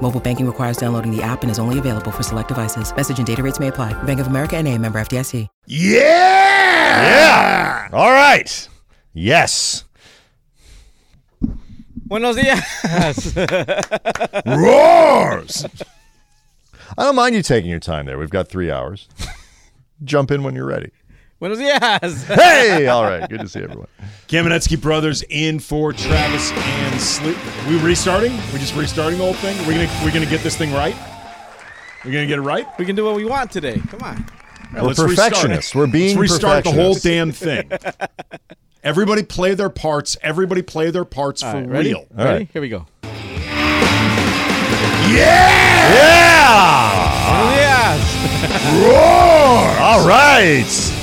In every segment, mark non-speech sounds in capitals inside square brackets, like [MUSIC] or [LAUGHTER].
Mobile banking requires downloading the app and is only available for select devices. Message and data rates may apply. Bank of America and a member FDIC. Yeah! Yeah. All right. Yes. Buenos dias. [LAUGHS] Roars! I don't mind you taking your time there. We've got three hours. [LAUGHS] Jump in when you're ready. Buenos dias. [LAUGHS] Hey, all right. Good to see everyone. Kamenetzky Brothers in for Travis and Sleep. We restarting? We just restarting the whole thing? We're gonna we're gonna get this thing right? We're gonna get it right? we can do what we want today. Come on. All right, We're let's restart. perfectionists. We're being Let's restart the whole damn thing. Everybody play their parts. Everybody play their parts All for right, ready? real. Ready? right. Here we go. Yeah! Yeah. Buenos dias. Roar! All right.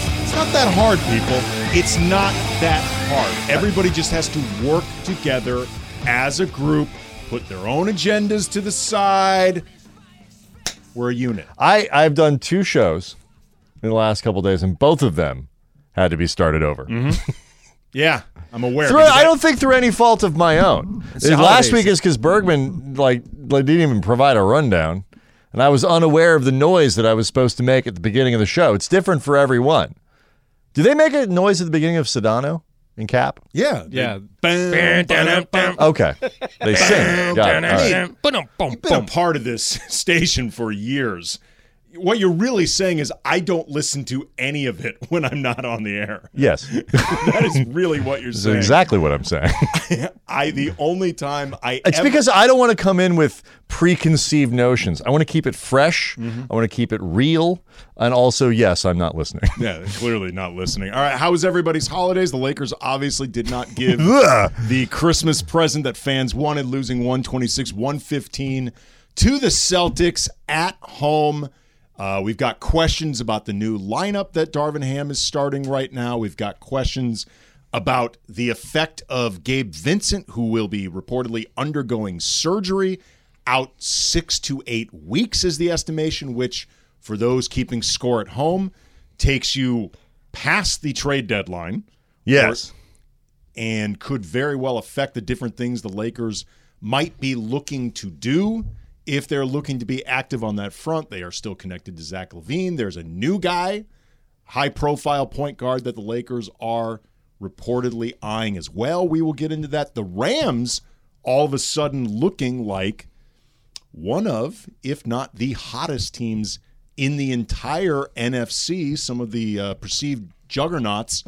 Not that hard, people. It's not that hard. Everybody just has to work together as a group, put their own agendas to the side. We're a unit. I, I've done two shows in the last couple days, and both of them had to be started over. Mm-hmm. Yeah, I'm aware. Through, I don't think through any fault of my own. last week is because Bergman like, like didn't even provide a rundown, and I was unaware of the noise that I was supposed to make at the beginning of the show. It's different for everyone. Do they make a noise at the beginning of Sedano in Kap? Yeah. Yeah. Bam, bam, bam. Okay, they sing. Got it. All right. I've been a part of this [LAUGHS] station for years. What you're really saying is I don't listen to any of it [LAUGHS] when I'm not on the air. Yes, [LAUGHS] That is really what you're saying. exactly what I'm saying. [LAUGHS] I the only time I It's ever, because I don't want to come in with preconceived notions. I want to keep it fresh. Mm-hmm. I want to keep it real, and also, yes, I'm not listening. yeah, clearly not listening. All right, how was everybody's holidays? The Lakers obviously did not give the Christmas present that fans wanted, losing 126 115 to the Celtics at home. Uh, we've got questions about the new lineup that Darvin Ham is starting right now. We've got questions about the effect of Gabe Vincent, who will be reportedly undergoing surgery, out six to eight weeks is the estimation, which, for those keeping score at home, takes you past the trade deadline Yes. and could very well affect the different things the Lakers might be looking to do. If they're looking to be active on that front, they are still connected to Zach LaVine. There's a new guy, high profile point guard that the Lakers are reportedly eyeing as well. We will get into that. The Rams all of a sudden looking like one of, if not the hottest teams in the entire NFC. Some of the uh, perceived juggernauts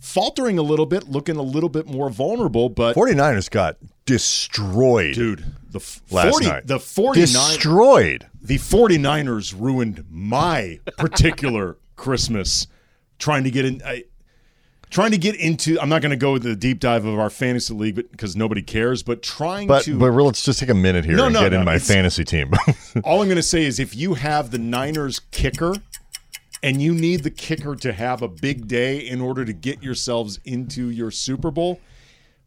faltering a little bit, looking a little bit more vulnerable. But 49ers got destroyed. dude, the f- Last 40, night. the 49 Destroyed. the 49ers ruined my particular Christmas trying to get in I, trying to get into I'm not going to go with the deep dive of our fantasy league but because nobody cares but trying But to but real- let's just take a minute here No, and no, get no, in my fantasy team. [LAUGHS] all I'm going to say is if you have the Niners kicker and you need the kicker to have a big day in order to get yourselves into your Super Bowl,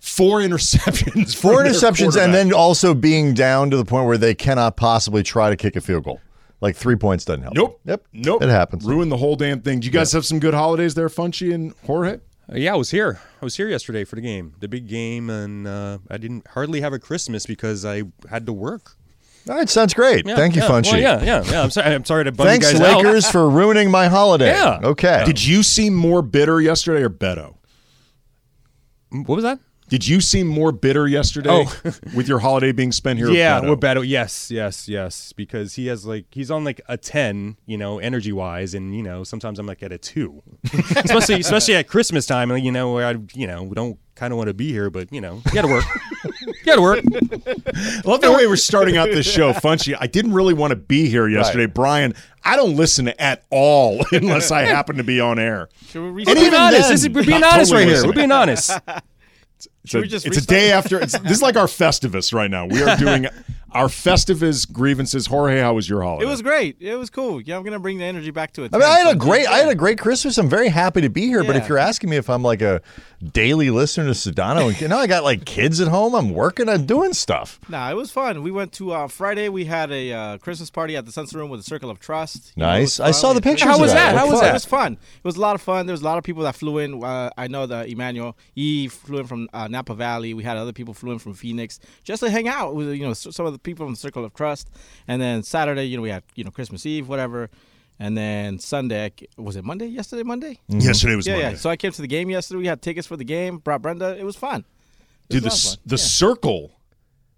four interceptions. Four interceptions and then also being down to the point where they cannot possibly try to kick a field goal. Like three points doesn't help. Nope. Yep. Nope. It happens. Ruined the whole damn thing. Do you guys have some good holidays there, Funchy and Jorge? Uh, yeah, I was here. I was here yesterday for the game, the big game, and uh, I didn't hardly have a Christmas because I had to work. All right, sounds great. Yeah, Thank you, yeah, Funchy. Well, yeah, yeah, yeah. I'm sorry. I'm sorry to bum Thanks, you guys out. Lakers, for ruining my holiday. Yeah. Okay. Did you seem more bitter yesterday or Beto? What was that? Did you seem more bitter yesterday Oh. [LAUGHS] with your holiday being spent here? yeah, with Beto? we're better. Yes, yes, yes. Because he has like he's on like a ten, you know, energy wise, and you know sometimes I'm like at a two, [LAUGHS] especially especially at Christmas time, you know, where I you know don't kind of want to be here, but you know, you got to work. you got to work. I [LAUGHS] love the way we're starting out this show, Funchy. I didn't really want to be here yesterday, Brian. I don't listen at all unless I happen to be on air. Should we And We're being even honest. then, This is, we're being honest totally right here. We're being honest. It's, a, we just it's a day after. It's, this is like our Festivus right now. We are doing [LAUGHS] our Festivus grievances. Jorge, how was your holiday? It was great. It was cool. Yeah, I'm gonna bring the energy back to it. I mean, I had a great, I had a great Christmas. I'm very happy to be here. But if you're asking me if I'm like a daily listener to Sedano, and you know, I got like kids at home. I'm working. I'm doing stuff. Nah, it was fun. We went to uh, Friday. We had a uh, Christmas party at the Sunset Room with the Circle of Trust. You Nice. was I saw the pictures. How was that? How was fun. It was fun. It was a lot of fun. There was a lot of people that flew in. Uh, I know that Emmanuel E flew in from uh, Napa Valley. We had other people flew in from Phoenix just to hang out with you know some of the people from the Circle of Trust. And then Saturday, you know, we had you know Christmas Eve, whatever. And then Sunday, was it Monday? Yesterday, Monday? Mm-hmm. Yesterday was yeah, Monday. yeah. So I came to the game yesterday. We had tickets for the game. Brought Brenda. It was fun. It Dude, the, was a lot s- of fun. the Yeah. circle,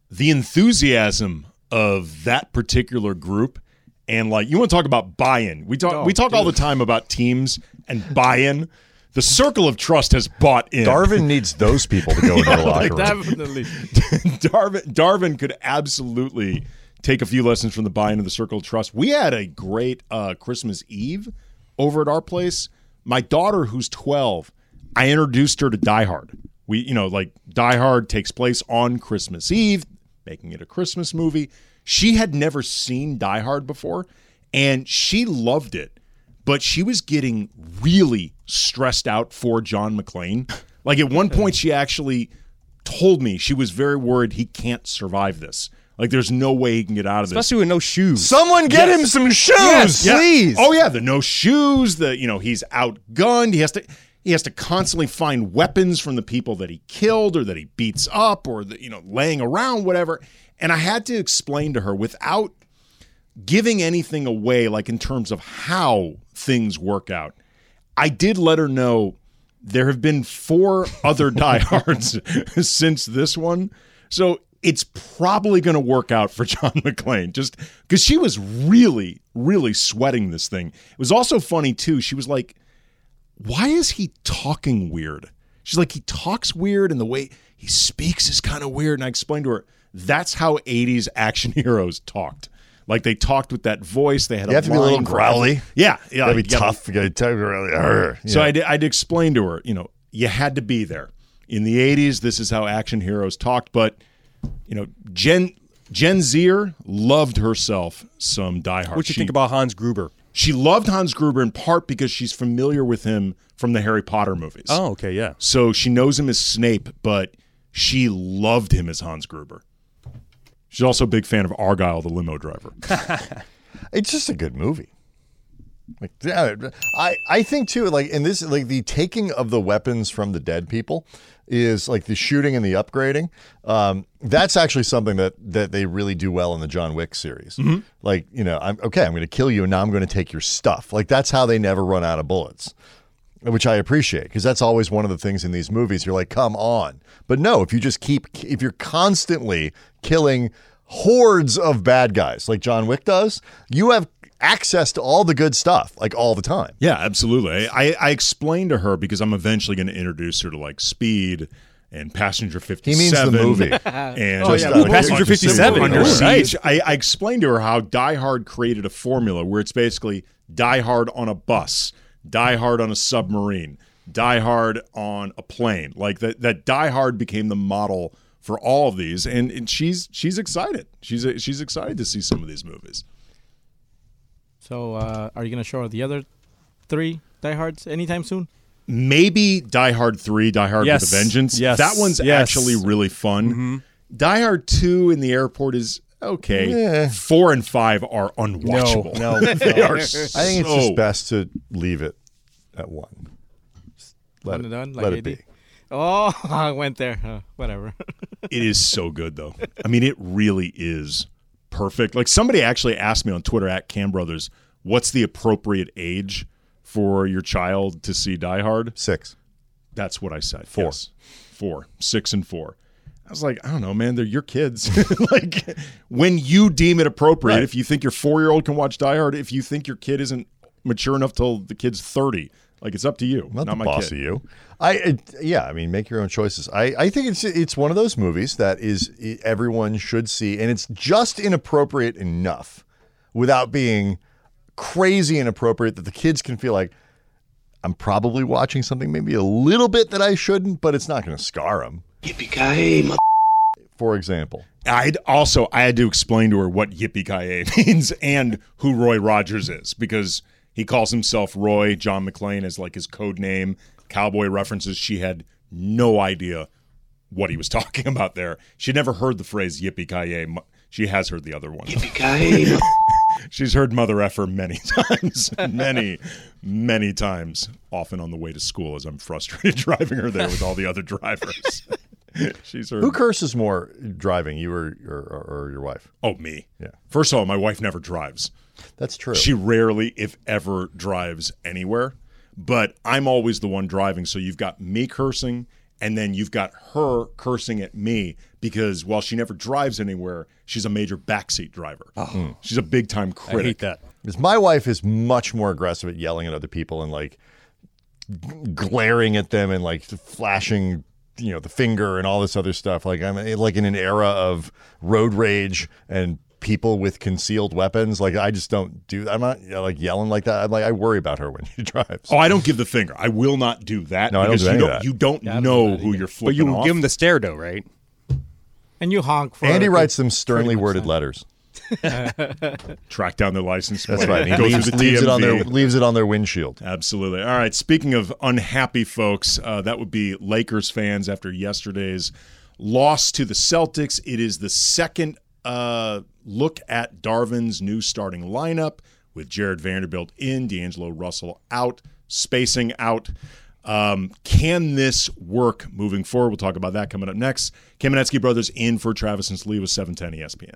the enthusiasm of that particular group, and like you want to talk about buy-in. We talk Oh, we talk all the time about teams and buy-in. [LAUGHS] The circle of trust has bought in. Darvin needs those people to go [LAUGHS] into the locker room. Definitely. [LAUGHS] Darvin, Darvin could absolutely take a few lessons from the buy-in of the Circle of Trust. We had a great uh, Christmas Eve over at our place. My daughter, who's 12, I introduced her to Die Hard. We, you know, like Die Hard takes place on Christmas Eve, making it a Christmas movie. She had never seen Die Hard before, and she loved it but she was getting really stressed out for John McClane. Like at one point, she actually told me she was very worried he can't survive this. Like there's no way he can get out of this. Especially with no shoes. Someone get him some shoes, Yeah. please. Oh yeah, the no shoes. The you know he's outgunned. He has to he has to constantly find weapons from the people that he killed or that he beats up or the, you know laying around whatever. And I had to explain to her without giving anything away, like in terms of how things work out. I did let her know there have been four [LAUGHS] other diehards [LAUGHS] since this one. So it's probably going to work out for [LAUGHS] John McClane just because she was really, really sweating this thing. It was also funny, too. She was like, why is he talking weird? She's like, he talks weird and the way he speaks is kind of weird. And I explained to her, that's how 80s action heroes talked. Like they talked with that voice. They had You a have to be a little growly. Yeah, yeah. Gotta be you gotta- tough. You gotta tell really. "Arr," so. I'd, I'd explain to her, you know, you had to be there. In the 80s, this is how action heroes talked. But, you know, Jen Jen Zier loved herself some Die Hard. What you She- think about Hans Gruber? She loved Hans Gruber in part because she's familiar with him from the Harry Potter movies. Oh, okay, yeah. So she knows him as Snape, but she loved him as Hans Gruber. She's also a big fan of Argyle, the limo driver. [LAUGHS] It's just a good movie. Like, yeah, I, I think too, like, in this, like, the taking of the weapons from the dead people is like the shooting and the upgrading. Um, that's actually something that that they really do well in the John Wick series. Like, you know, I'm okay. I'm going to kill you, and now I'm going to take your stuff. Like, that's how they never run out of bullets which I appreciate because that's always one of the things in these movies. You're like, come on. But no, if you just keep, if you're constantly killing hordes of bad guys like John Wick does, you have access to all the good stuff like all the time. Yeah, absolutely. I, I explained to her because I'm eventually going to introduce her to like Speed and Passenger 57. He means the movie. [LAUGHS] And Oh, yeah, Ooh, uh, Passenger 57. Under Ooh, Siege. I, I explained to her how Die Hard created a formula where it's basically Die Hard on a bus, Die Hard on a submarine, Die Hard on a plane. Like that, that Die Hard became the model for all of these, and, and she's she's excited. She's she's excited to see some of these movies. So, uh, are you gonna show her the other three Die Hards anytime soon? maybe Die Hard 3, Die Hard Yes. with a Vengeance. Yes. That one's Yes. actually really fun. Die Hard 2 in the airport is okay. Yeah. 4 and 5 are unwatchable. No, no. [LAUGHS] they are I think it's just best to leave it at one. Let One it, done, let like it AD? be. Oh, [LAUGHS] I went there. Uh, whatever. It is so good though. I mean, it really is perfect. Like somebody actually asked me on Twitter at Kam Brothers, what's the appropriate age for your child to see Die Hard? Six. That's what I said. Four. Yes. Four. Six and four. I was like, I don't know, man. They're your kids. [LAUGHS] like when you deem it appropriate, Right. if you think your four year old can watch Die Hard, if you think your kid isn't mature enough till the kid's thirty, like it's up to you. not, Not, the my boss kid. of you. I it, yeah, I mean, make your own choices. I, I think it's it's one of those movies that is everyone should see, and it's just inappropriate enough without being crazy inappropriate that the kids can feel like I'm probably watching something maybe a little bit that I shouldn't, but it's not going to scar them. Yippee-ki-yay, mother- for example. I'd also I had to explain to her what yippee ki [LAUGHS] means and who Roy Rogers is because he calls himself Roy. John McClane is like his code name. Cowboy references. She had no idea what he was [LAUGHS] talking about there. She'd never heard the phrase yippee ki She has heard the other one. Yippee Kaye. [LAUGHS] She's heard mother effer many times, many, many times, often on the way to school as I'm frustrated driving her there with all the other drivers. [LAUGHS] She's heard. Who curses more driving, you or, or, or your wife? Oh, me. Yeah. First of all, my wife never drives. That's true. She rarely, if ever, drives anywhere. But I'm always the one driving. So you've got me cursing, and then you've got her cursing at me because while she never drives anywhere, she's a major backseat driver. Oh. Hmm. She's a big time critic. I hate that. Because my wife is much more aggressive at yelling at other people and like glaring at them and like flashing, you know, the finger and all this other stuff. Like I'm like in an era of road rage and people with concealed weapons. Like I just don't do. I'm not you know, like yelling like that. I'm like I worry about her when she [LAUGHS] drives. Oh, I don't give the finger. I will not do that No, I don't do you any don't that. you don't I don't know do who you're But you off. give him the stare though, right? And you honk for Andy writes them sternly worded letters. [LAUGHS] track down their license plate. That's right. He leaves, the leaves it on their leaves it on their windshield. Absolutely. All right. Speaking of unhappy folks, uh, that would be Lakers fans after yesterday's loss to the Celtics. It is the second uh, look at Darvin's new starting lineup with Jared Vanderbilt in, D'Angelo Russell out, spacing out. Um, can this work moving forward? We'll talk about that coming up next. Kamenetzky Brothers in for Travis and Slee with E 710 ESPN.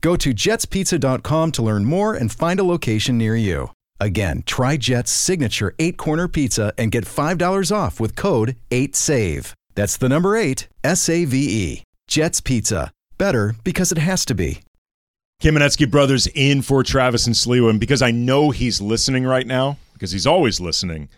Go to jetspizza.com to learn more and find a location near you. Again, try Jet's signature eight corner pizza and get $5 off with code 8SAVE. That's the number eight, S A V E. Jet's Pizza. Better because it has to be. Kamenetzky Brothers in for Travis and Sliwa. And because I know he's listening right now, because he's always listening,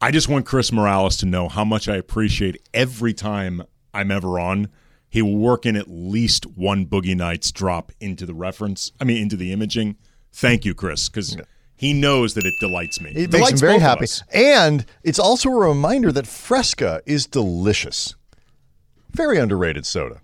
I just want Chris Morales to know how much I appreciate every time I'm ever on. He will work in at least one Boogie Nights drop into the reference, I mean, into the imaging. Thank you, Chris, because he knows that it delights me. It makes him very happy. And it's also a reminder that Fresca is delicious. Very underrated soda.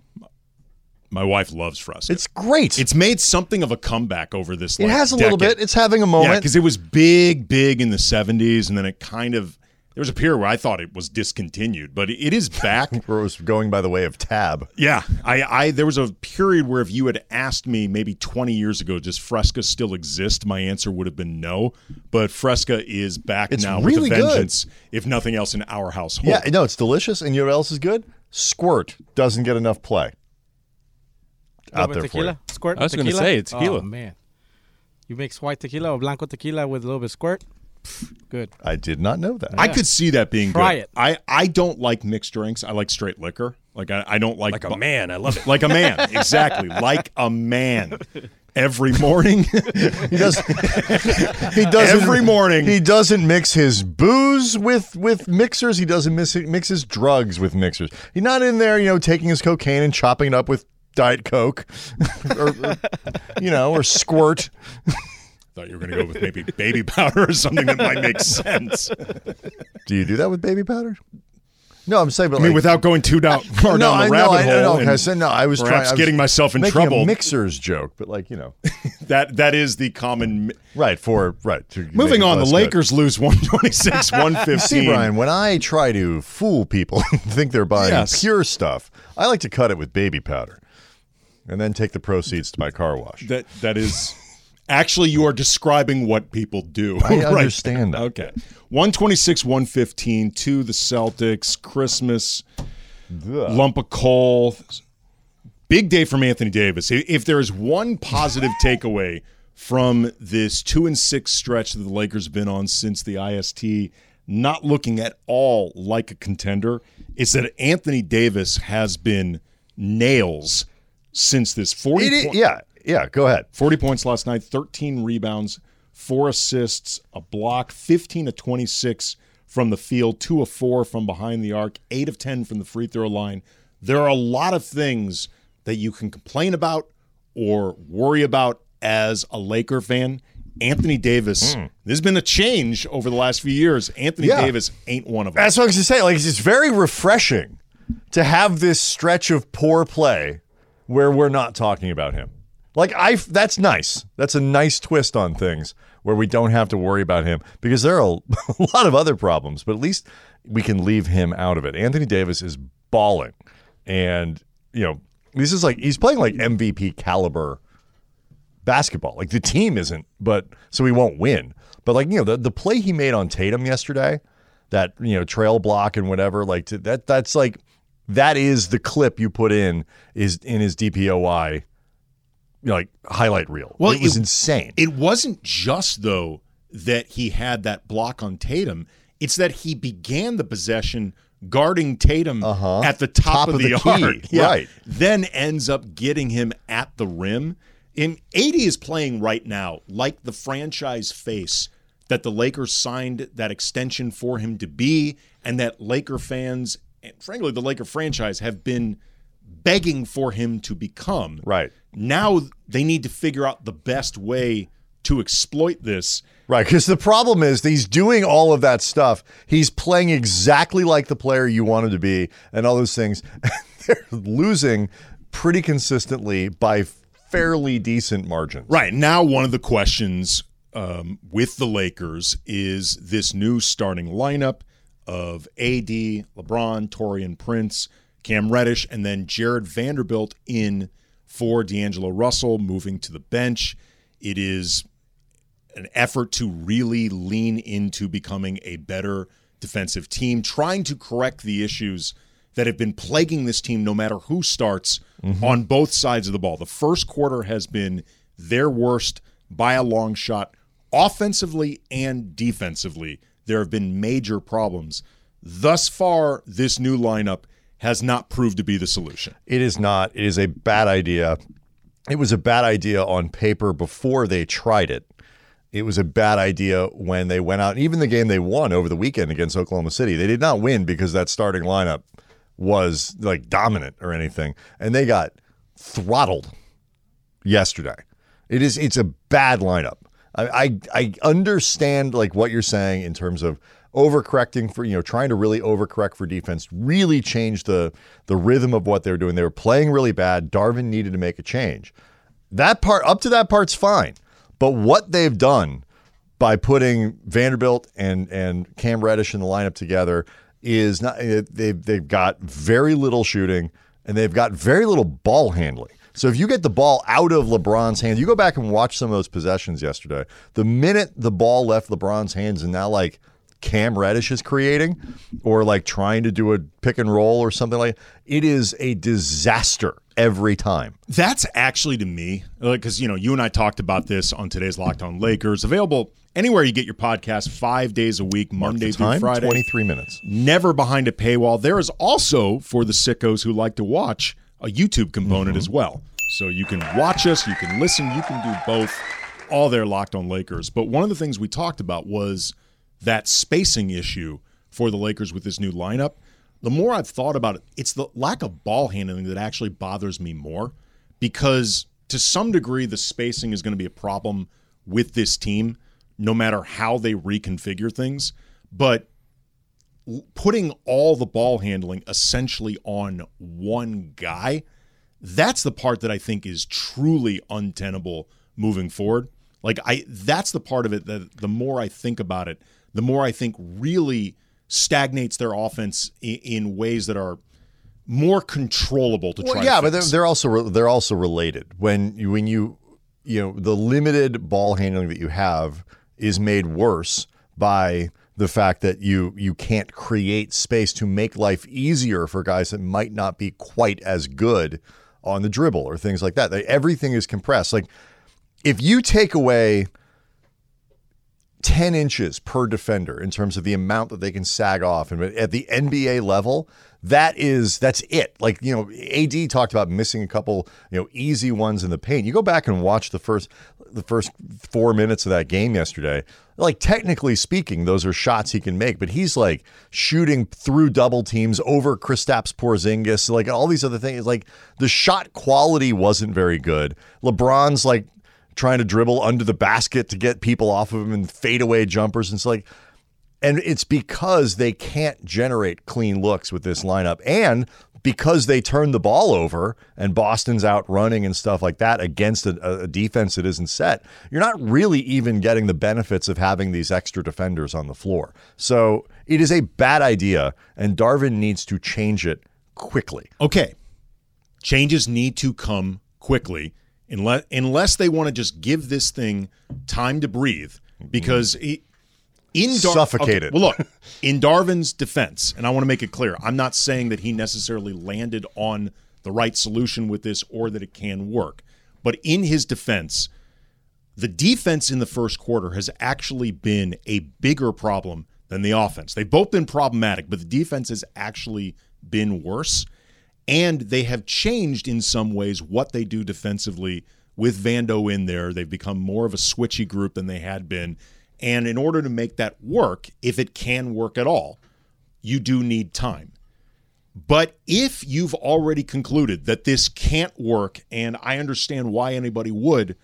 My wife loves Fresca. It's great. it's made something of a comeback over this. it like, has a little bit. It's having a Yeah, moment. because it was big, big in the 70s, and then it kind of, there was a period where I thought it was discontinued, but it is back. [LAUGHS] where it was going by the way of tab. yeah. I, I, there was a period where if you had asked me maybe 20 years ago, does Fresca still exist? My answer would have been no. But Fresca is back It's now really with a good. vengeance, if nothing else, in our household. Yeah, no, it's delicious. And you know what else is good? Squirt doesn't get enough play. Out Little there bit for you. Squirt I was gonna say, it's tequila. Oh, man. You mix white tequila or blanco tequila with a little bit of squirt? Pff, Good. I did not know that. I could see that being Try good. it. I, I don't like mixed drinks. I like straight liquor. Like I, I don't like Like a bu- man, I love it. Like a man, exactly. [LAUGHS] Like a man. Every morning, [LAUGHS] He does. he doesn't Every morning. He doesn't mix his booze with with mixers. He doesn't mix mix his drugs with mixers. He's not in there, you know, taking his cocaine and chopping it up with diet coke, [LAUGHS] or, or, you know, or squirt. Thought you were going to go with maybe baby powder or something that might make sense. Do you do that with baby powder? No, I'm saying, but I mean, like- without going too down, [LAUGHS] far no, down the I know, rabbit I hole. know. and I said no. I was trying. I was getting myself in trouble. A mixers joke, but like you know, [LAUGHS] that that is the common. right for right. to Moving on, the less good. Lakers lose 126, You [LAUGHS] 115. See, Brian, when I try to fool people think they're buying Yes. pure stuff, I like to cut it with baby powder and then take the proceeds to my car wash. That that is Actually, you are describing what people do. I [LAUGHS] Right. understand that. Okay. 126, 115 to the Celtics. Christmas, lump of coal. Big day from Anthony Davis. If there is one positive [LAUGHS] takeaway from this two and six stretch that the Lakers have been on since the IST, not looking at all like a contender, is that Anthony Davis has been nails since this 40 It point- yeah, yeah. Go ahead. 40 points last night, 13 rebounds, four assists, a block, 15 to 26 from the field, two of four from behind the arc, eight of 10 from the free throw line. There are a lot of things that you can complain about or worry about as a Laker fan. Anthony Davis, hmm. there's been a change over the last few years. Anthony Yeah. Davis ain't one of them. That's what I was going to say. Like, it's very refreshing to have this stretch of poor play where we're not talking about him. Like, I that's nice. That's a nice twist on things where we don't have to worry about him because there are [LAUGHS] a lot of other problems, but at least we can leave him out of it. Anthony Davis is balling, and you know this is like he's playing like MVP caliber basketball. Like the team isn't, but so he won't win. But like you know the the play he made on Tatum yesterday, that you know trail block and whatever, like to, that that's like that is the clip you put in is in his DPOY, you know, like highlight reel. Well, it was it- insane. It wasn't just though that he had that block on Tatum. It's that he began the possession guarding Tatum at the top, Uh-huh. Top of, of the, the key, arc. [LAUGHS] Yeah. right. Then ends up getting him at the rim. And 80 is playing right now like the franchise face that the Lakers signed that extension for him to be, and that Laker fans and frankly the Laker franchise have been begging for him to become. Right. Now they need to figure out the best way to exploit this. Right, because the problem is he's doing all of that stuff. He's playing exactly like the player you wanted to be, and all those things. [LAUGHS] They're losing pretty consistently by fairly decent margins. Right. Now, one of the questions um, with the Lakers is this new starting lineup of AD, LeBron, Taurean Prince, Cam Reddish, and then Jared Vanderbilt in for D'Angelo Russell moving to the bench. It is an effort to really lean into becoming a better defensive team, trying to correct the issues that have been plaguing this team no matter who starts mm-hmm. on both sides of the ball. The first quarter has been their worst by a long shot, offensively and defensively. There have been major problems. Thus far, this new lineup has not proved to be the solution. It is not. It is a bad idea. It was a bad idea on paper before they tried it. It was a bad idea when they went out. Even the game they won over the weekend against Oklahoma City, they did not win because that starting lineup was like dominant or anything, and they got throttled yesterday. It is. It's a bad lineup. I, I I understand like what you're saying in terms of overcorrecting for you know trying to really overcorrect for defense really changed the the rhythm of what they were doing. They were playing really bad. Darvin needed to make a change. That part up to that part's fine, but what they've done by putting Vanderbilt and and Cam Reddish in the lineup together is not they've they've got very little shooting and they've got very little ball handling. So if you get the ball out of LeBron's hands, you go back and watch some of those possessions yesterday. The minute the ball left LeBron's hands and now like Cam Reddish is creating or like trying to do a pick and roll or something like it is a disaster every time. That's actually to me, because you know, you and I talked about this on today's Locked On Lakers. Available anywhere you get your podcast, five days a week, Monday through Time Friday. 23 minutes. Never behind a paywall. There is also for the sickos who like to watch a YouTube component Mm-hmm. as well. So you can watch us, you can listen, you can do both. All their Locked On Lakers. But one of the things we talked about was that spacing issue for the Lakers with this new lineup. The more I've thought about it, it's the lack of ball handling that actually bothers me more because to some degree the spacing is going to be a problem with this team no matter how they reconfigure things. But putting all the ball handling essentially on one guy, that's the part that I think is truly untenable moving forward. Like I that's the part of it that the more I think about it, the more I think really stagnates their offense in, in ways that are more controllable to try. Well, to yeah, but they're, they're also re- they're also related. When you when you you know the limited ball handling that you have is made worse by the fact that you you can't create space to make life easier for guys that might not be quite as good on the dribble or things like that. They, everything is compressed. Like if you take away 10 inches per defender in terms of the amount that they can sag off. And at the NBA level that is that's it. Like you know AD talked about missing a couple you know easy ones in the paint. You go back and watch the first the first 4 minutes of that game yesterday like technically speaking those are shots he can make but he's like shooting through double teams over Kristaps Porzingis like all these other things. Like the shot quality wasn't very good. LeBron's like trying to dribble under the basket to get people off of him and fadeaway jumpers. And it's like, and it's because they can't generate clean looks with this lineup. And because they turn the ball over and Boston's out running and stuff like that against a, a, defense that isn't set, you're not really even getting the benefits of having these extra defenders on the floor. So it is a bad idea, and Darvin needs to change it quickly. Okay. Changes need to come quickly unless unless they want to just give this thing time to breathe because mm-hmm. he, in Dar- Suffocated. Okay, well, look, in Darvin's defense, and I want to make it clear, I'm not saying that he necessarily landed on the right solution with this or that it can work. But in his defense, the defense in the first quarter has actually been a bigger problem than the offense. They've both been problematic, but the defense has actually been worse. And they have changed in some ways what they do defensively with Vando in there. They've become more of a switchy group than they had been. And in order to make that work, if it can work at all, you do need time. But if you've already concluded that this can't work, and I understand why anybody would,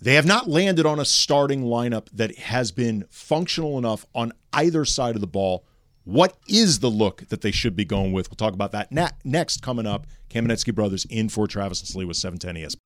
they have not landed on a starting lineup that has been functional enough on either side of the ball. What is the look that they should be going with? We'll talk about that na- next coming up. Kamenetzky Brothers in for Travis and Slee with 710 ESPN.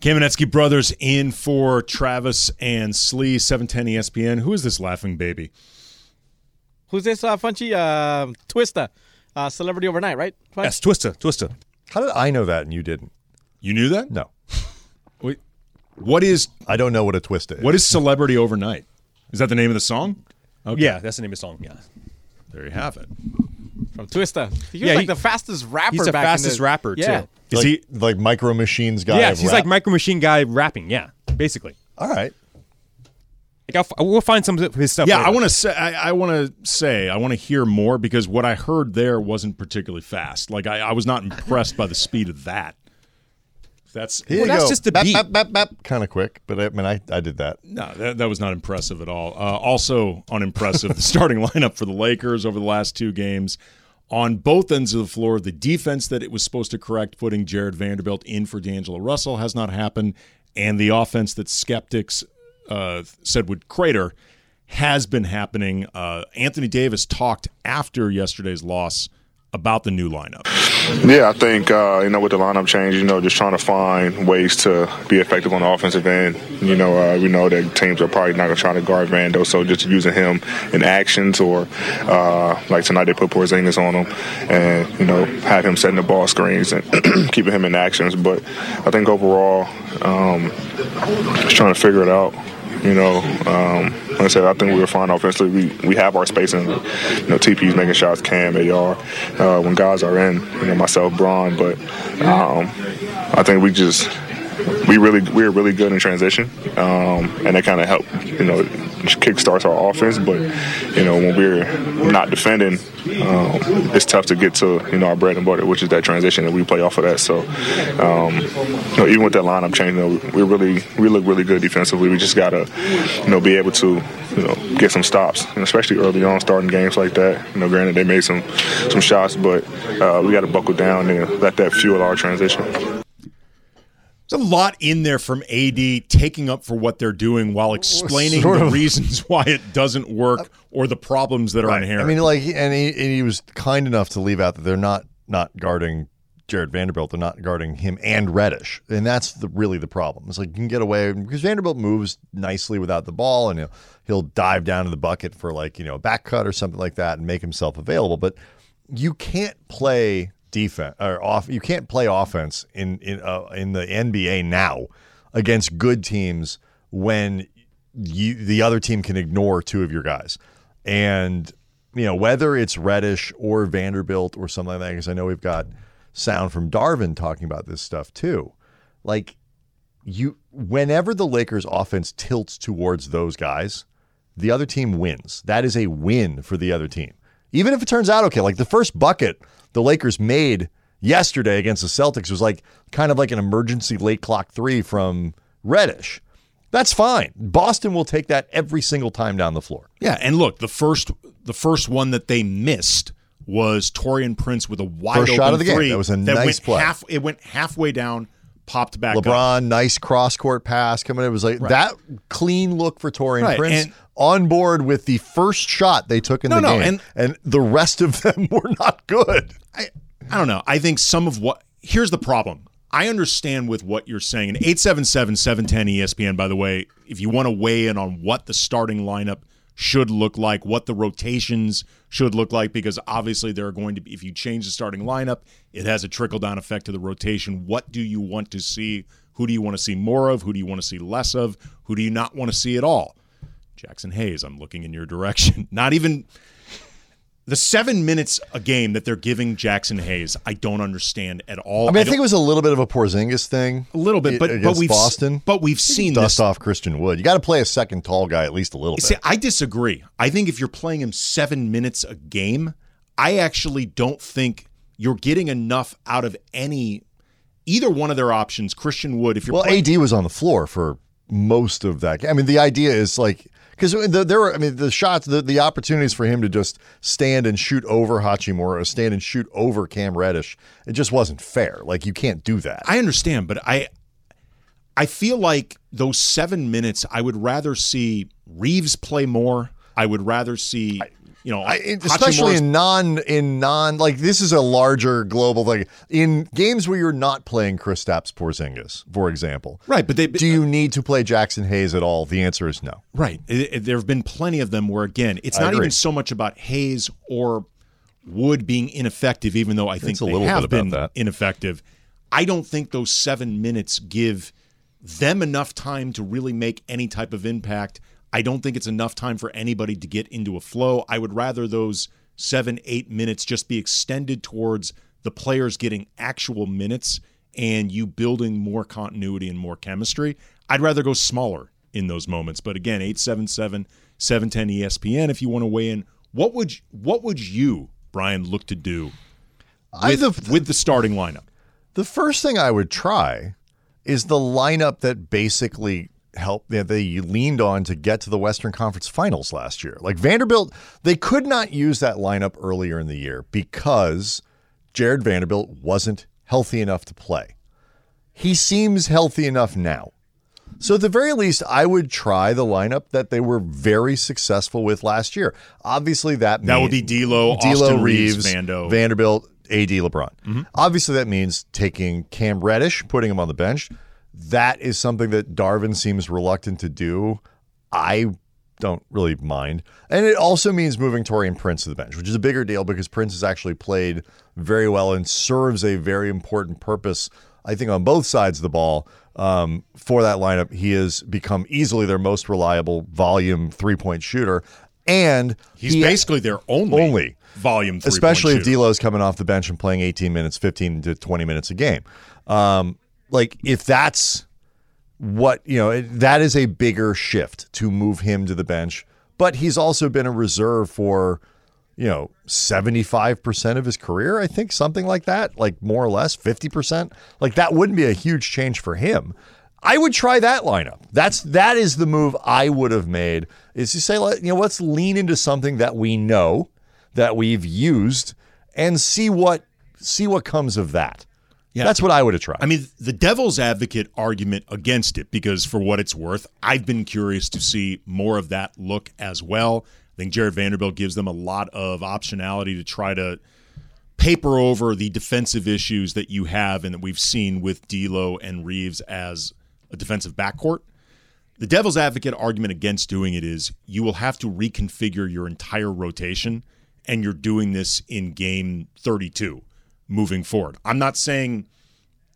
Kamenetzky Brothers in for Travis and Slee, 710 ESPN. Who is this laughing baby? Who's this uh, Funchy? Uh, Twista. Uh, celebrity overnight, right? Funch? Yes, Twista, Twista. How did I know that and you didn't? You knew that? No. [LAUGHS] Wait, what is I don't know what a twist is. what is Celebrity Overnight? Is that the name of the song? Okay. Yeah, that's the name of the song. Yeah, There you have it. From Twista. He was Yeah, like he- the fastest rapper he's the back in fastest rapper, yeah. too. Is like, he like Micro Machines guy? yeah, he's rap? like Micro Machine guy rapping. Yeah, basically. All right. Like I'll, we'll find some of his stuff. Yeah, later. I want to say I, I want to say I want to hear more because what I heard there wasn't particularly fast. Like I, I was not impressed by the speed of that. That's Well, that's go. just the Bap, beat. bap, bap, bap. Kind of quick, but I mean, I, I did that. No, that, that was not impressive at all. Uh, also unimpressive, the starting [LAUGHS] lineup for the Lakers over the last two games. On both ends of the floor, the defense that it was supposed to correct, putting Jared Vanderbilt in for D'Angelo Russell, has not happened. And the offense that skeptics uh, said would crater has been happening. Uh, Anthony Davis talked after yesterday's loss about the new lineup. Yeah, I think uh, you know with the lineup change, you know, just trying to find ways to be effective on the offensive end. You know, uh, we know that teams are probably not going to try to guard Vando, so just using him in actions or uh, like tonight they put Porzingis on him, and you know have him setting the ball screens and [CLEARS THROAT] keeping him in actions. But I think overall, um, just trying to figure it out. You know, um, like I said, I think we were fine offensively. We, we have our spacing. You know, TP's making shots, Cam, AR, uh, when guys are in, you know, myself, Bron. But um, I think we just, we really, we are really good in transition. Um, and that kind of helped, you know, kickstarts our offense. But, you know, when we're not defending, um, it's tough to get to, you know, our bread and butter, which is that transition, and we play off of that. So, um, you know, even with that lineup change, you know, we really, we look really good defensively. We just got to, you know, be able to, you know, get some stops, and especially early on, starting games like that. You know, granted they made some some shots, but uh, we got to buckle down and let that fuel our transition. There's a lot in there from AD taking up for what they're doing while explaining Sort the of. reasons [LAUGHS] why it doesn't work uh, or the problems that are inherent. I mean, like, and he, and he was kind enough to leave out that they're not not guarding Jared Vanderbilt. They're not guarding him and Reddish, and that's the, really the problem. It's like you can get away because Vanderbilt moves nicely without the ball, and he'll, he'll dive down to the bucket for like you know a back cut or something like that and make himself available. But you can't play defense or off. You can't play offense in in uh, in the NBA now against good teams when you the other team can ignore two of your guys, and you know whether it's Reddish or Vanderbilt or something like that. Because I know we've got sound from Darvin talking about this stuff too. Like you, whenever the Lakers offense tilts towards those guys, the other team wins. That is a win for the other team. Even if it turns out okay, like the first bucket the Lakers made yesterday against the Celtics was like kind of like an emergency late clock three from Reddish. That's fine. Boston will take that every single time down the floor. yeah, and look, the first the first one that they missed was Taurean Prince with a wide First open shot of the game. three That was a nice went play. Half, it went halfway down, popped back up. LeBron, nice cross court pass coming. in. It was like that clean look for Taurean Right, Prince and- on board with the first shot they took in No, the no, game, and- and the rest of [LAUGHS] them were not good. I, I don't know. I think some of what here's the problem. I understand with what you're saying. And 877 710 ESPN, by the way, if you want to weigh in on what the starting lineup should look like, what the rotations should look like, because obviously there are going to be, if you change the starting lineup, it has a trickle down effect to the rotation. What do you want to see? Who do you want to see more of? Who do you want to see less of? Who do you not want to see at all? Jaxson Hayes, I'm looking in your direction. [LAUGHS] Not even the seven minutes a game that they're giving Jaxson Hayes, I don't understand at all. I mean, I, don't- think it was a little bit of a Porzingis thing, a little bit, but but we've Boston. but we've seen dust this. off Christian Wood. You got to play a second tall guy at least a little bit. See. I disagree. I think if you're playing him seven minutes a game, I actually don't think you're getting enough out of any either one of their options. Christian Wood, if you're Well, playing, AD was on the floor for most of that. I mean, the idea is like because uh, the, there were, I mean, the shots, the, the opportunities for him to just stand and shoot over Hachimura, or stand and shoot over Cam Reddish, it just wasn't fair. Like you can't do that. I understand, but I I feel like those seven minutes, I would rather see Reaves play more. I would rather see, you know, I, especially in non in non like this is a larger global thing. In games where you're not playing Kristaps Porzingis, for example, right. But they do you need to play Jaxson Hayes at all? The answer is no. Right. There have been plenty of them where, again, it's I not agree. even so much about Hayes or Wood being ineffective, even though I think It's a they little have bit been that. ineffective. I don't think those seven minutes give them enough time to really make any type of impact. I don't think it's enough time for anybody to get into a flow. I would rather those seven, eight minutes just be extended towards the players getting actual minutes and you building more continuity and more chemistry. I'd rather go smaller in those moments. But again, 877 710 ESPN if you want to weigh in. What would you, what would you, Brian, look to do I- with, the- with the starting lineup? The first thing I would try is the lineup that basically helped that they leaned on to get to the Western Conference Finals last year. Like Vanderbilt, they could not use that lineup earlier in the year because Jared Vanderbilt wasn't healthy enough to play. He seems healthy enough now. So at the very least, I would try the lineup that they were very successful with last year. Obviously, that That would be D'Lo, D'Lo Austin Reaves, Reaves, Vando. Vanderbilt, AD, LeBron. Mm-hmm. Obviously, that means taking Cam Reddish, putting him on the bench. That is something that Darvin seems reluctant to do. I don't really mind. And it also means moving Taurean Prince to the bench, which is a bigger deal because Prince has actually played very well and serves a very important purpose, I think, on both sides of the ball. Um, for that lineup, he has become easily their most reliable volume three point shooter. And He's he- basically their only, Only. volume three especially if. D'Lo's coming off the bench and playing 18 minutes, 15 to 20 minutes a game. Um, like if that's what you know, that is a bigger shift to move him to the bench. But he's also been a reserve for you know 75 percent of his career. I think something like that, like more or less 50 percent. Like that wouldn't be a huge change for him. I would try that lineup. That's that is the move I would have made. Is to say, you know, let's lean into something that we know that we've used and see what see what comes of that. Yeah. That's what I would have tried. I mean, the devil's advocate argument against it, because for what it's worth, I've been curious to see more of that look as well. I think Jared Vanderbilt gives them a lot of optionality to try to paper over the defensive issues that you have and that we've seen with D'Lo and Reaves as a defensive backcourt. The devil's advocate argument against doing it is you will have to reconfigure your entire rotation, and you're doing this in game 32 moving forward. I'm not saying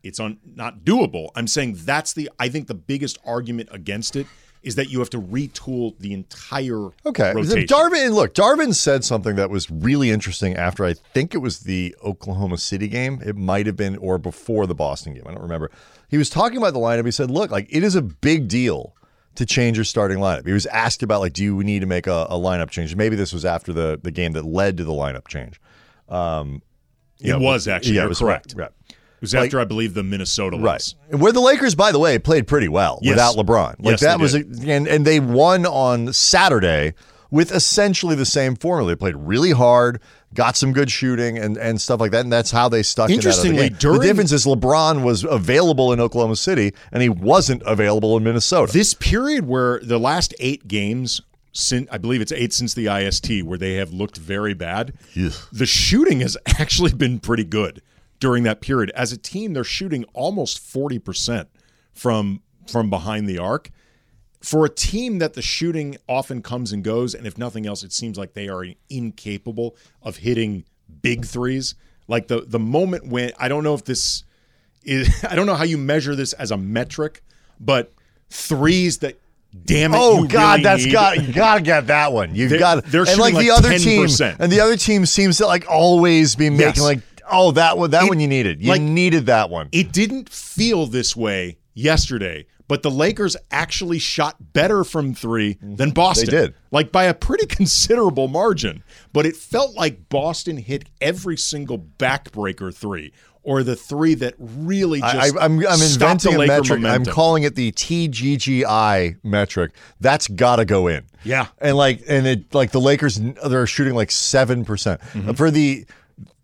it's on not doable. I'm saying that's the I think the biggest argument against it is that you have to retool the entire Okay. rotation. Darvin, look, Darvin said something that was really interesting after I think it was the Oklahoma City game. It might have been or before the Boston game. I don't remember. He was talking about the lineup. He said, look, like it is a big deal to change your starting lineup. He was asked about like, do you need to make a, a lineup change? Maybe this was after the the game that led to the lineup change. Um, It was actually. yeah, it was correct. Right. It was Like- after I believe the Minnesota Right. loss. Where the Lakers, by the way, played pretty well Yes. without LeBron. Like Yes, that was, a, and and they won on Saturday with essentially the same formula. They played really hard, got some good shooting and and stuff like that, and that's how they stuck. it out of the Interestingly, game. during- the difference is LeBron was available in Oklahoma City and he wasn't available in Minnesota. This period where the last eight games, since I believe it's eight since the IST, where they have looked very bad, the shooting has [LAUGHS] actually been pretty good during that period. As a team, they're shooting almost forty percent from from behind the arc. For a team that the shooting often comes and goes, and if nothing else, it seems like they are incapable of hitting big threes. Like the the moment when I don't know if this is [LAUGHS] I don't know how you measure this as a metric, but threes that damn it. Oh God, really that's need- got you got to get that one. You've got they're and like shooting the other team 10%. and the other team seems to like always be making Yes. like oh that one that It- one you needed you like- needed that one. It didn't feel this way yesterday, but the Lakers actually shot better from three than Boston. Mm-hmm. They did. Like by a pretty [LAUGHS] considerable margin. But it felt like Boston hit every single backbreaker three or the three that really just I, I'm, I'm stopped the inventing a metric. momentum. I'm calling it the TGGI metric. That's got to go in. Yeah. and like and it like the Lakers they're shooting like seven percent Mm-hmm. for the.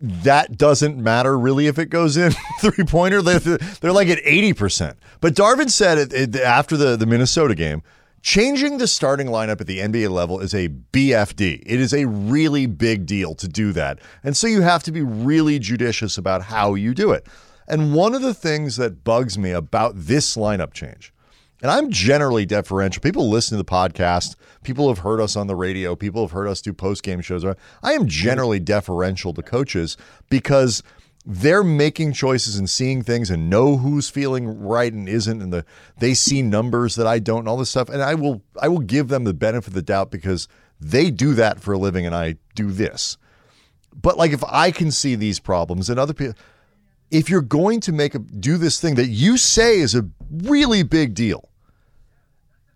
That doesn't matter really if it goes in [LAUGHS] three pointer. They're, they're like at eighty percent. But Darvin said it, it, after the the Minnesota game, changing the starting lineup at the NBA level is a BFD. It is a really big deal to do that, and so you have to be really judicious about how you do it. And one of the things that bugs me about this lineup change and I'm generally deferential. People listen to the podcast. People have heard us on the radio. People have heard us do post game shows. I am generally deferential to coaches because they're making choices and seeing things and know who's feeling right and isn't, and the they see numbers that I don't, and all this stuff. And I will I will give them the benefit of the doubt because they do that for a living, and I do this. But like if I can see these problems and other people if you're going to make a do this thing that you say is a really big deal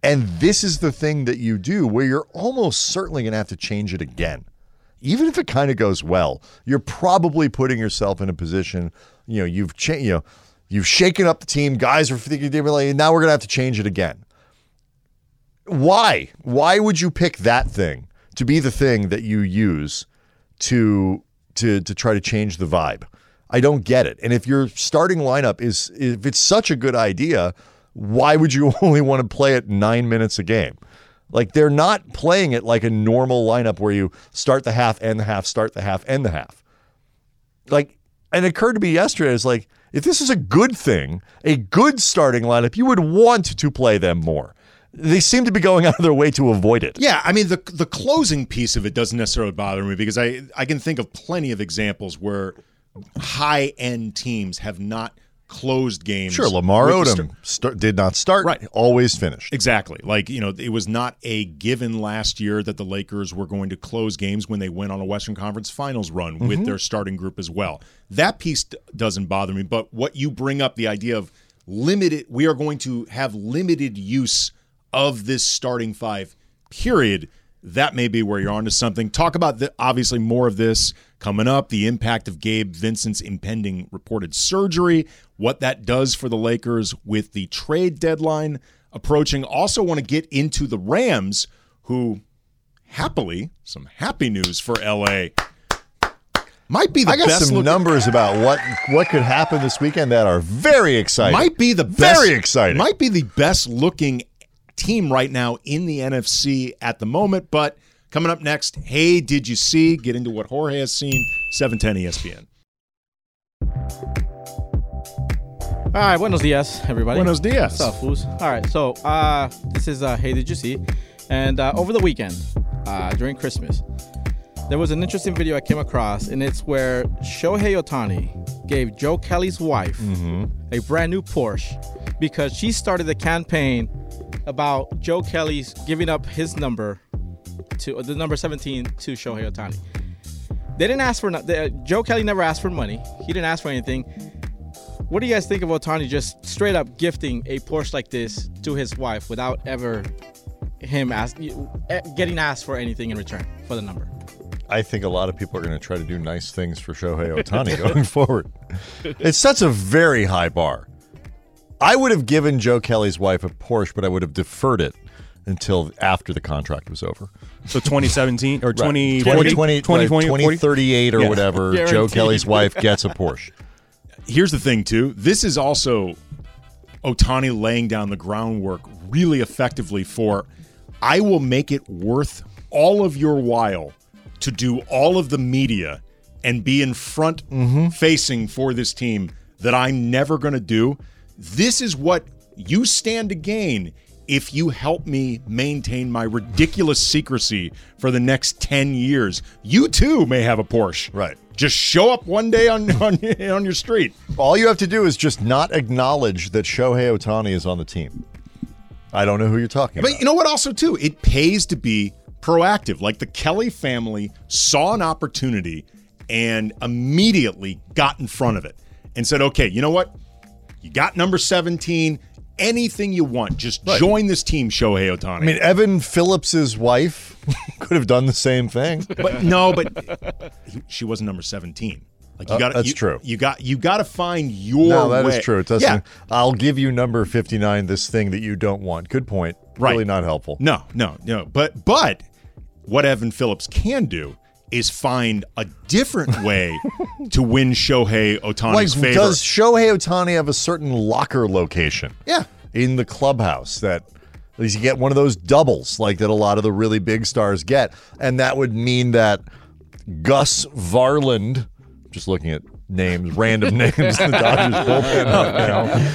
and this is the thing that you do where you're almost certainly going to have to change it again even if it kind of goes well you're probably putting yourself in a position you know you've cha- you know you've shaken up the team guys are thinking differently now we're going to have to change it again why why would you pick that thing to be the thing that you use to to to try to change the vibe I don't get it. And if your starting lineup is if it's such a good idea, why would you [LAUGHS] only want to play it 9 minutes a game? Like they're not playing it like a normal lineup where you start the half and the half, start the half and the half. Like and it occurred to me yesterday it's like if this is a good thing, a good starting lineup, you would want to play them more. They seem to be going [LAUGHS] out of their way to avoid it. Yeah, I mean the the closing piece of it doesn't necessarily bother me because I I can think of plenty of examples where high end teams have not closed games. Sure, Lamar Odom st- did not start, Right. always finished. Exactly. Like, you know, it was not a given last year that the Lakers were going to close games when they went on a Western Conference Finals run with mm-hmm. their starting group as well. That piece d- doesn't bother me, but what you bring up the idea of limited we are going to have limited use of this starting five period that may be where you're onto something. Talk about the, obviously more of this coming up. The impact of Gabe Vincent's impending reported surgery, what that does for the Lakers with the trade deadline approaching. Also, want to get into the Rams, who happily, some happy news for LA. Might be the I got best some look- numbers about what what could happen this weekend that are very exciting. Might be the best, very exciting. Might be the best looking team right now in the NFC at the moment. But coming up next, hey, did you see? Get into what Jorge has seen. Seven ten E ESPN. All right, buenos dias, everybody. Buenos dias. What's up, foos? All right, so uh, this is uh, Hey Did You See? And uh, over the weekend, uh, during Christmas, there was an interesting video I came across, and it's where Shohei Ohtani gave Joe Kelly's wife a brand new Porsche because she started the campaign about Joe Kelly's giving up his number to the number 17 to Shohei Ohtani. They didn't ask for Joe Kelly never asked for money. He didn't ask for anything. What do you guys think of Ohtani just straight up gifting a Porsche like this to his wife without ever him ask, eh, getting asked for anything in return for the number? I think a lot of people are going to try to do nice things for Shohei Ohtani [LAUGHS] going forward. It sets a very high bar. I would have given Joe Kelly's wife a Porsche, but I would have deferred it until after the contract was over. So 2017 or [LAUGHS] 20, 2020, 2020, 2038 or Yeah. whatever, [LAUGHS] Joe Kelly's wife gets a Porsche. [LAUGHS] Here's the thing, too. This is also Ohtani laying down the groundwork really effectively for I will make it worth all of your while to do all of the media and be in front mm-hmm. facing for this team that I'm never going to do. This is what you stand to gain if you help me maintain my ridiculous secrecy for the next 10 years. You too may have a Porsche. Right. Just show up one day on [LAUGHS] on, on your street. All you have to do is just not acknowledge that Shohei Ohtani is on the team. I don't know who you're talking But about. But you know what? Also, too, it pays to be proactive. Like the Kelly family saw an opportunity and immediately got in front of it and said, "Okay, you know what? You got number seventeen. Anything you want, just join this team, Shohei Ohtani." I mean, Evan Phillips's wife [LAUGHS] could have done the same thing. [LAUGHS] but no, but she wasn't number seventeen. Like you Uh, got, that's you, true. You got, you got to find your. No, that is way. true. It doesn't. Yeah, I'll give you number 59, this thing that you don't want. Good point. Right. Really not helpful. No, no, no. But but what Evan Phillips can do is find a different way [LAUGHS] to win Shohei Like, favor. does Shohei Ohtani have a certain locker location? Yeah. In the clubhouse that at least you get one of those doubles like that a lot of the really big stars get. And that would mean that Gus Varland, just looking at names, random [LAUGHS] names the Dodgers bullpen [LAUGHS] right now.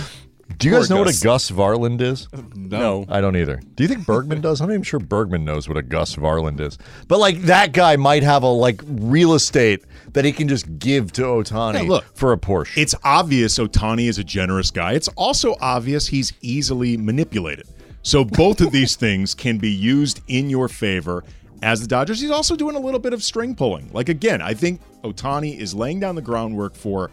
Do you guys know Gus. what a Gus Varland is? No. I don't either. Do you think Bergman does? I'm not even sure Bergman knows what a Gus Varland is. But like that guy might have a like real estate that he can just give to Ohtani Hey, look. for a Porsche. It's obvious Ohtani is a generous guy. It's also obvious he's easily manipulated. So [LAUGHS] both of these things can be used in your favor as the Dodgers. He's also doing a little bit of string pulling. Like again, I think Ohtani is laying down the groundwork for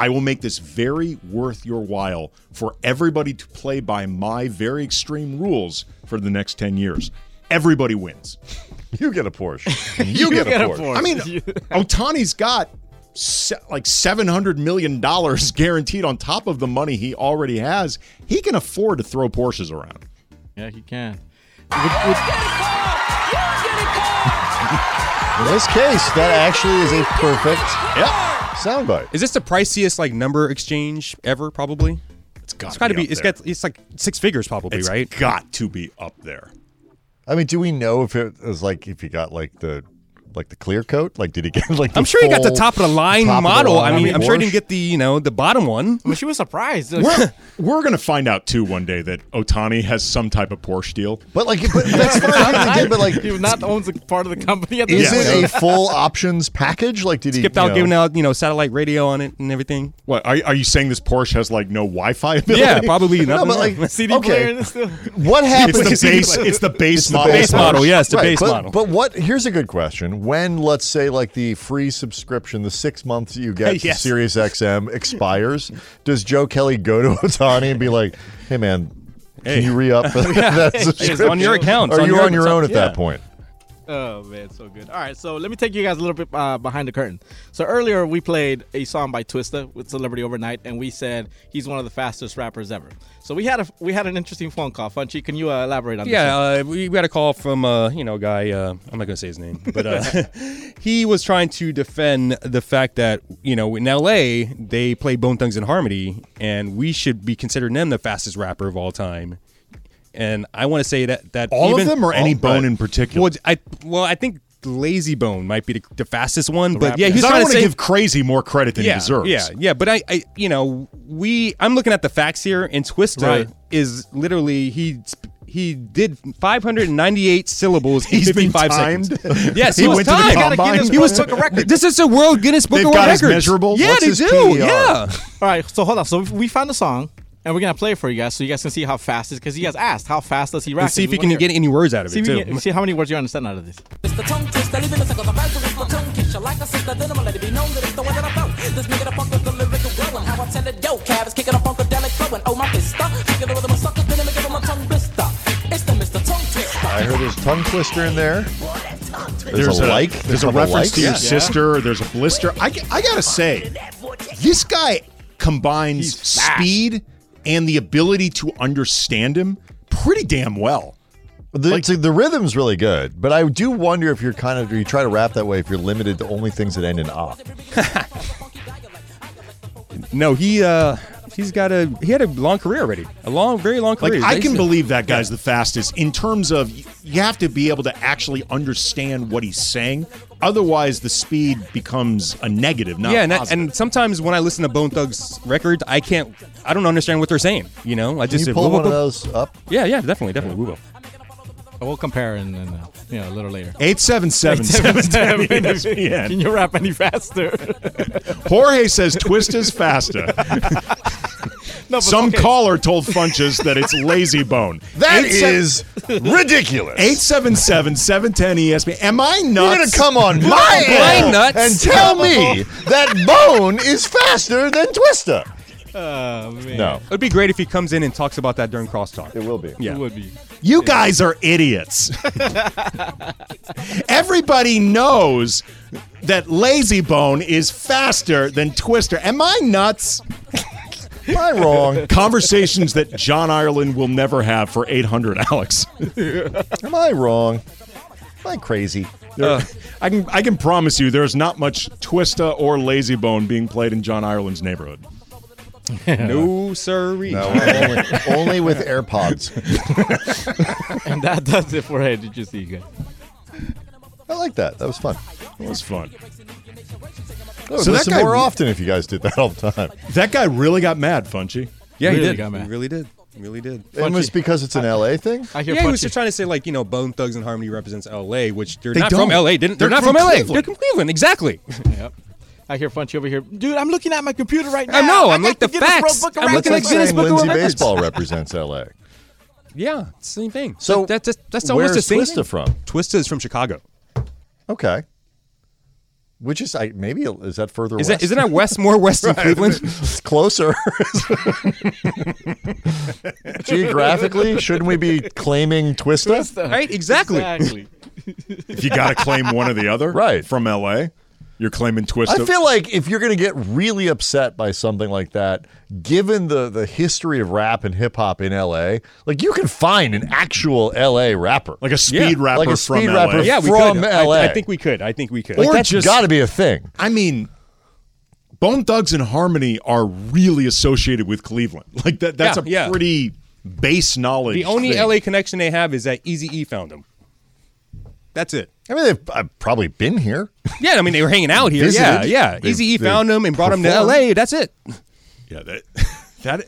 I will make this very worth your while for everybody to play by my very extreme rules for the next 10 years. Everybody wins. [LAUGHS] you get a Porsche. [LAUGHS] You, get, a, Porsche. I mean, [LAUGHS] Ohtani's got se- like seven hundred million dollars guaranteed on top of the money he already has. He can afford to throw Porsches around. Yeah, he can. In this case, that actually is a perfect Yep, soundbite. Is this the priciest like number exchange ever? Probably. it's got It's got to be. up It's there. got. It's like six figures, probably, It's right? got to be up there. I mean, do we know if it was like if you got like the like the clear coat? Like, did he get [LAUGHS] like? The I'm sure he got the top of the line top of the model. I line mean, I'm sure he Porsche? didn't get the you know the bottom one. I mean, she was surprised. We're, [LAUGHS] we're gonna find out too one day that Ohtani has some type of Porsche deal. But like, but that's fine. I get, but like, [LAUGHS] he not owns a part of the company at is this Yeah. it a full options package? Like, did he Skipped you out know- giving out you know satellite radio on it and everything. What are, are you saying? This Porsche has like no Wi-Fi ability? Yeah, probably No, nothing. but like, CD okay, player and still. what happens? It's the base. It's the base the model. base model, yes, the Right, base but, model. But what? Here's a good question. When let's say like the free subscription, the six months you get [LAUGHS] Yes. to Sirius XM expires, does Joe Kelly go to Ohtani and be like, "Hey man, Hey. can you re up [LAUGHS] [LAUGHS] that subscription?" on your account. Or It's on on your it's own at yeah. that point? Oh man, so good. All right, so let me take you guys a little bit uh, behind the curtain. So earlier we played a song by Twista with Celebrity Overnight, and we said he's one of the fastest rappers ever. So we had a we had an interesting phone call. Funchy, can you uh, elaborate on this? Yeah, uh, we got a call from uh, you know a guy. Uh, I'm not gonna say his name, but uh, [LAUGHS] he was trying to defend the fact that you know in L.A. they play Bone Thugs and Harmony, and we should be considering them the fastest rapper of all time. And I want to say that that All even, of them or any Oh, bone right. in particular? Well, I well I think Layzie Bone might be the, the fastest one, but yeah, he's trying don't to to say give Krayzie more credit than yeah, he deserves. Yeah, yeah, but I, I, you know, we, I'm looking at the facts here, and Twista Right. is literally he. He did 598 syllables in He's been 55 timed? seconds. Yes, He he, was went to the timed. combine? He was This is a World Guinness Book They've of got World his Records. measurables? Yeah, What's they his do. PER? Yeah. All right, so hold on. So we found a song, and we're gonna play it for you guys, so you guys can see how fast it is. Because you guys asked how fast does he rap? Let's see if We you can get any words out of See, it too. can- see how many words you understand out of this. It's the tongue twister, leaving a second the verse with the tongue kisser. Like a sister, then I'ma let it be known that it's the way that I flow. This nigga the funk with the lyrical glowing. How I tell it, yo, Cav is kicking a funkadelic flowing. Oh, my pista, kicking the rhythm of suckers, then I'ma give him a tongue blister. It's the Mr. Tongue Twister. I heard there's tongue twister in there. There's, a, like. There's a couple reference likes. to your Yeah. sister. There's a blister. I, I gotta say, this guy combines speed and the ability to understand him pretty damn well. The, it's- the rhythm's really good, but I do wonder if you're kind of you try to rap that way if you're limited to only things that end in op. [LAUGHS] No, he, uh, he's got a, he had a long career already. A long, very long Like career. I can believe that guy's the fastest in terms of you have to be able to actually understand what he's saying. Otherwise, the speed becomes a negative, not yeah, and, that, positive. and sometimes when I listen to Bone Thugs record, I can't, I don't understand what they're saying. You know, I Can just you pull "Whoa, one whoa, of those up? Yeah, yeah, definitely, definitely, we will. We'll compare and then uh, you know a little later. 877 710 ESPN. [LAUGHS] Can you rap any faster? Jorge says twist is faster. [LAUGHS] no, but Some okay. caller told Funches that it's [LAUGHS] Layzie Bone. That Eight seven- is ridiculous. 877 710 ESPN. Am I You're nuts? gonna come on my Blind nuts. and tell me that Bone is faster than Twista. Oh man, No, It'd be great if he comes in and talks about that during crosstalk. it will be. Yeah. it would be. You guys are idiots. [LAUGHS] Everybody knows that Layzie Bone is faster than Twista. Am I nuts? Am I wrong? [LAUGHS] Conversations that John Ireland will never have for 800, Alex. [LAUGHS] Am I wrong? Am I crazy? There- I can I can promise you there's not much Twista or Layzie Bone being played in John Ireland's neighborhood. [LAUGHS] No, sirree. No, only, only with AirPods. And that does it for Hey, Did you see, guys? I like that. That was fun. It was fun. I would So that listen guy- more often if you guys did that all the time. That guy really got mad, Funchy. Yeah, Really he did. got mad. He really did. He really did. It was because it's an LA thing. I hear Yeah, he was Punchy- just trying to say like you know Bone Thugs and Harmony represents L.A., which they're They not don't. from L.A. Didn't, they're, They're not from from, L.A. Cleveland. They're from Cleveland, exactly. [LAUGHS] Yep. I hear Funchy over here, dude. I'm looking at my computer right now. I know, I'm got like the Guinness World facts. Book of I'm That's looking like at Guinness saying Book of Lindsay Records. Baseball [LAUGHS] represents LA. Yeah, same thing. So that's that's, that's almost where's the same. Twista thing. from? Twista is from Chicago. Okay. Which is I maybe is that further Is west? that isn't that west more [LAUGHS] west than Cleveland? [LAUGHS] It's closer. [LAUGHS] Geographically, shouldn't we be claiming Twista? right, exactly. Exactly. If you got to claim one or the other, Right. From LA, you're claiming Twista. I feel like if you're going to get really upset by something like that, given the the history of rap and hip hop in LA, like you can find an actual LA rapper. like a speed Yeah, rapper like a from speed LA. rapper Yeah, we From could. I- LA. I, think we could. I think we could. like or that's just- got to be a thing. I mean, Bone Thugs and Harmony are really associated with Cleveland. Like that. That's Yeah, a yeah. pretty base knowledge. the only thing. LA connection they have is that Easy E found them. That's it. I mean, they've I've probably been here. Yeah, I mean they were hanging out here. Visited. Yeah, yeah. They- Easy E they found them and brought them to performed. LA. That's it. Yeah, that [LAUGHS] that.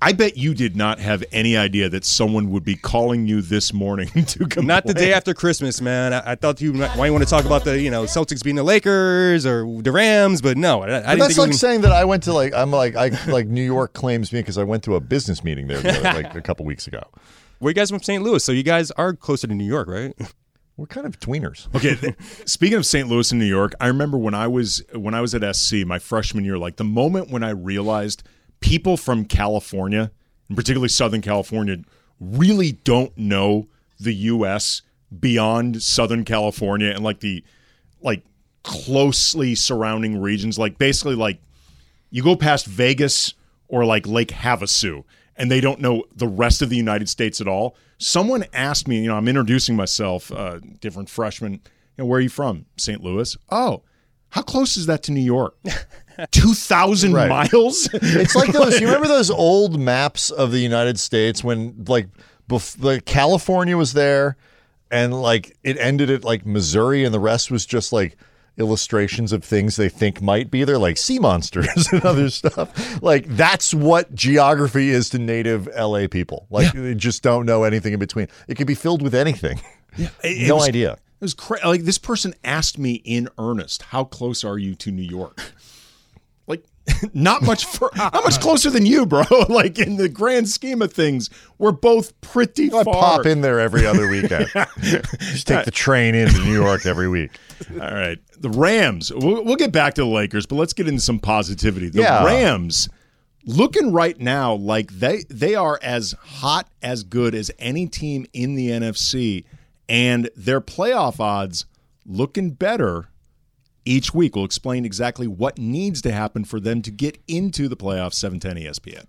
I bet you did not have any idea that someone would be calling you this morning [LAUGHS] to come. Not the day after Christmas, man. I, I thought you might might want to talk about the you know Celtics beating the Lakers or the Rams, but no, I, I But didn't that's think like we- saying that I went to like I'm like I like New York claims me because I went to a business meeting there the [LAUGHS] other- like a couple weeks ago. Well, you guys from St. Louis, so you guys are closer to New York, right? We're kind of tweeners. [LAUGHS] Okay, speaking of St. Louis and New York, I remember when I was when I was at SC my freshman year, like the moment when I realized people from California, and particularly Southern California, really don't know the U.S. beyond Southern California and like the like closely surrounding regions. Like basically like you go past Vegas or like Lake Havasu and they don't know the rest of the United States at all. Someone asked me, you know, I'm introducing myself, uh, different freshman, you know, where are you from? St. Louis. Oh, how close is that to New York? [LAUGHS] 2,000 Right. miles? It's like those. You [LAUGHS] remember those old maps of the United States when like, bef- like California was there, and like it ended at like Missouri, and the rest was just like illustrations of things they think might be there, like sea monsters [LAUGHS] and other stuff. Like that's what geography is to native LA people. Like they just don't know anything in between. It could be filled with anything. [LAUGHS] It no was- idea. It was cra- like this person asked me in earnest, "How close are you to New York?" Like, [LAUGHS] not much. For, how much closer than you, bro? Like in the grand scheme of things, we're both pretty I far. pop in there every other weekend. just take the train into New York every week. [LAUGHS] All right, the Rams. We'll, we'll get back to the Lakers, but let's get into some positivity. The Yeah. Rams looking right now like they they are as hot as good as any team in the NFC, and their playoff odds looking better each week. We'll explain exactly what needs to happen for them to get into the playoffs. Seven ten E ESPN.